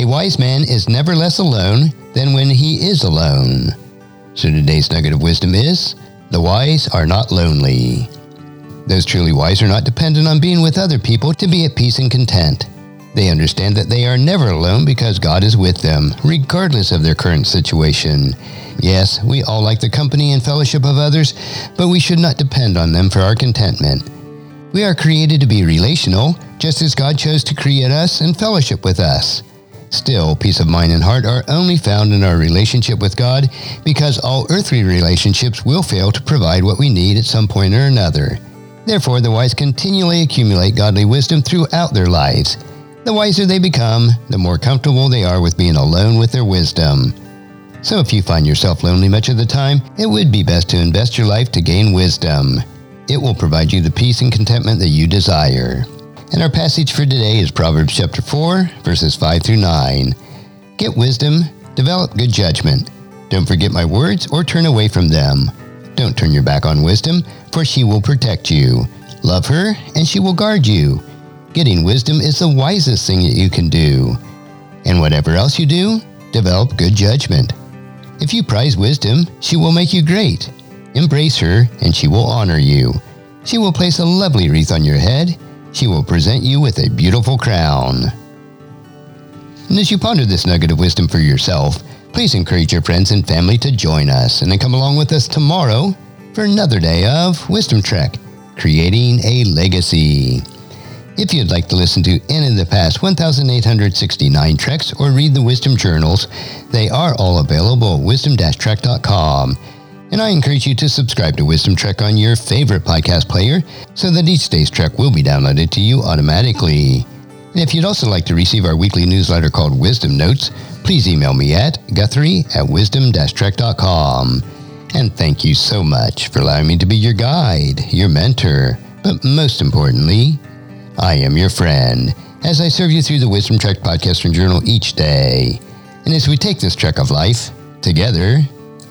a wise man is never less alone than when he is alone. So today's nugget of wisdom is the wise are not lonely. Those truly wise are not dependent on being with other people to be at peace and content. They understand that they are never alone because God is with them, regardless of their current situation. Yes, we all like the company and fellowship of others, but we should not depend on them for our contentment. We are created to be relational, just as God chose to create us and fellowship with us. Still, peace of mind and heart are only found in our relationship with God because all earthly relationships will fail to provide what we need at some point or another. Therefore, the wise continually accumulate godly wisdom throughout their lives. The wiser they become, the more comfortable they are with being alone with their wisdom. So, if you find yourself lonely much of the time, it would be best to invest your life to gain wisdom. It will provide you the peace and contentment that you desire. And our passage for today is Proverbs chapter 4, verses 5 through 9. Get wisdom, develop good judgment. Don't forget my words or turn away from them. Don't turn your back on wisdom, for she will protect you. Love her, and she will guard you. Getting wisdom is the wisest thing that you can do. And whatever else you do, develop good judgment. If you prize wisdom, she will make you great. Embrace her, and she will honor you. She will place a lovely wreath on your head she will present you with a beautiful crown. And as you ponder this nugget of wisdom for yourself, please encourage your friends and family to join us and then come along with us tomorrow for another day of Wisdom Trek, creating a legacy. If you'd like to listen to any of the past 1,869 treks or read the Wisdom Journals, they are all available at wisdom-trek.com. And I encourage you to subscribe to Wisdom Trek on your favorite podcast player so that each day's trek will be downloaded to you automatically. And if you'd also like to receive our weekly newsletter called Wisdom Notes, please email me at guthrie at wisdom-trek.com. And thank you so much for allowing me to be your guide, your mentor, but most importantly, I am your friend as I serve you through the Wisdom Trek podcast and journal each day. And as we take this trek of life together,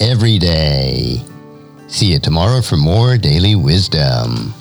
every day. See you tomorrow for more daily wisdom.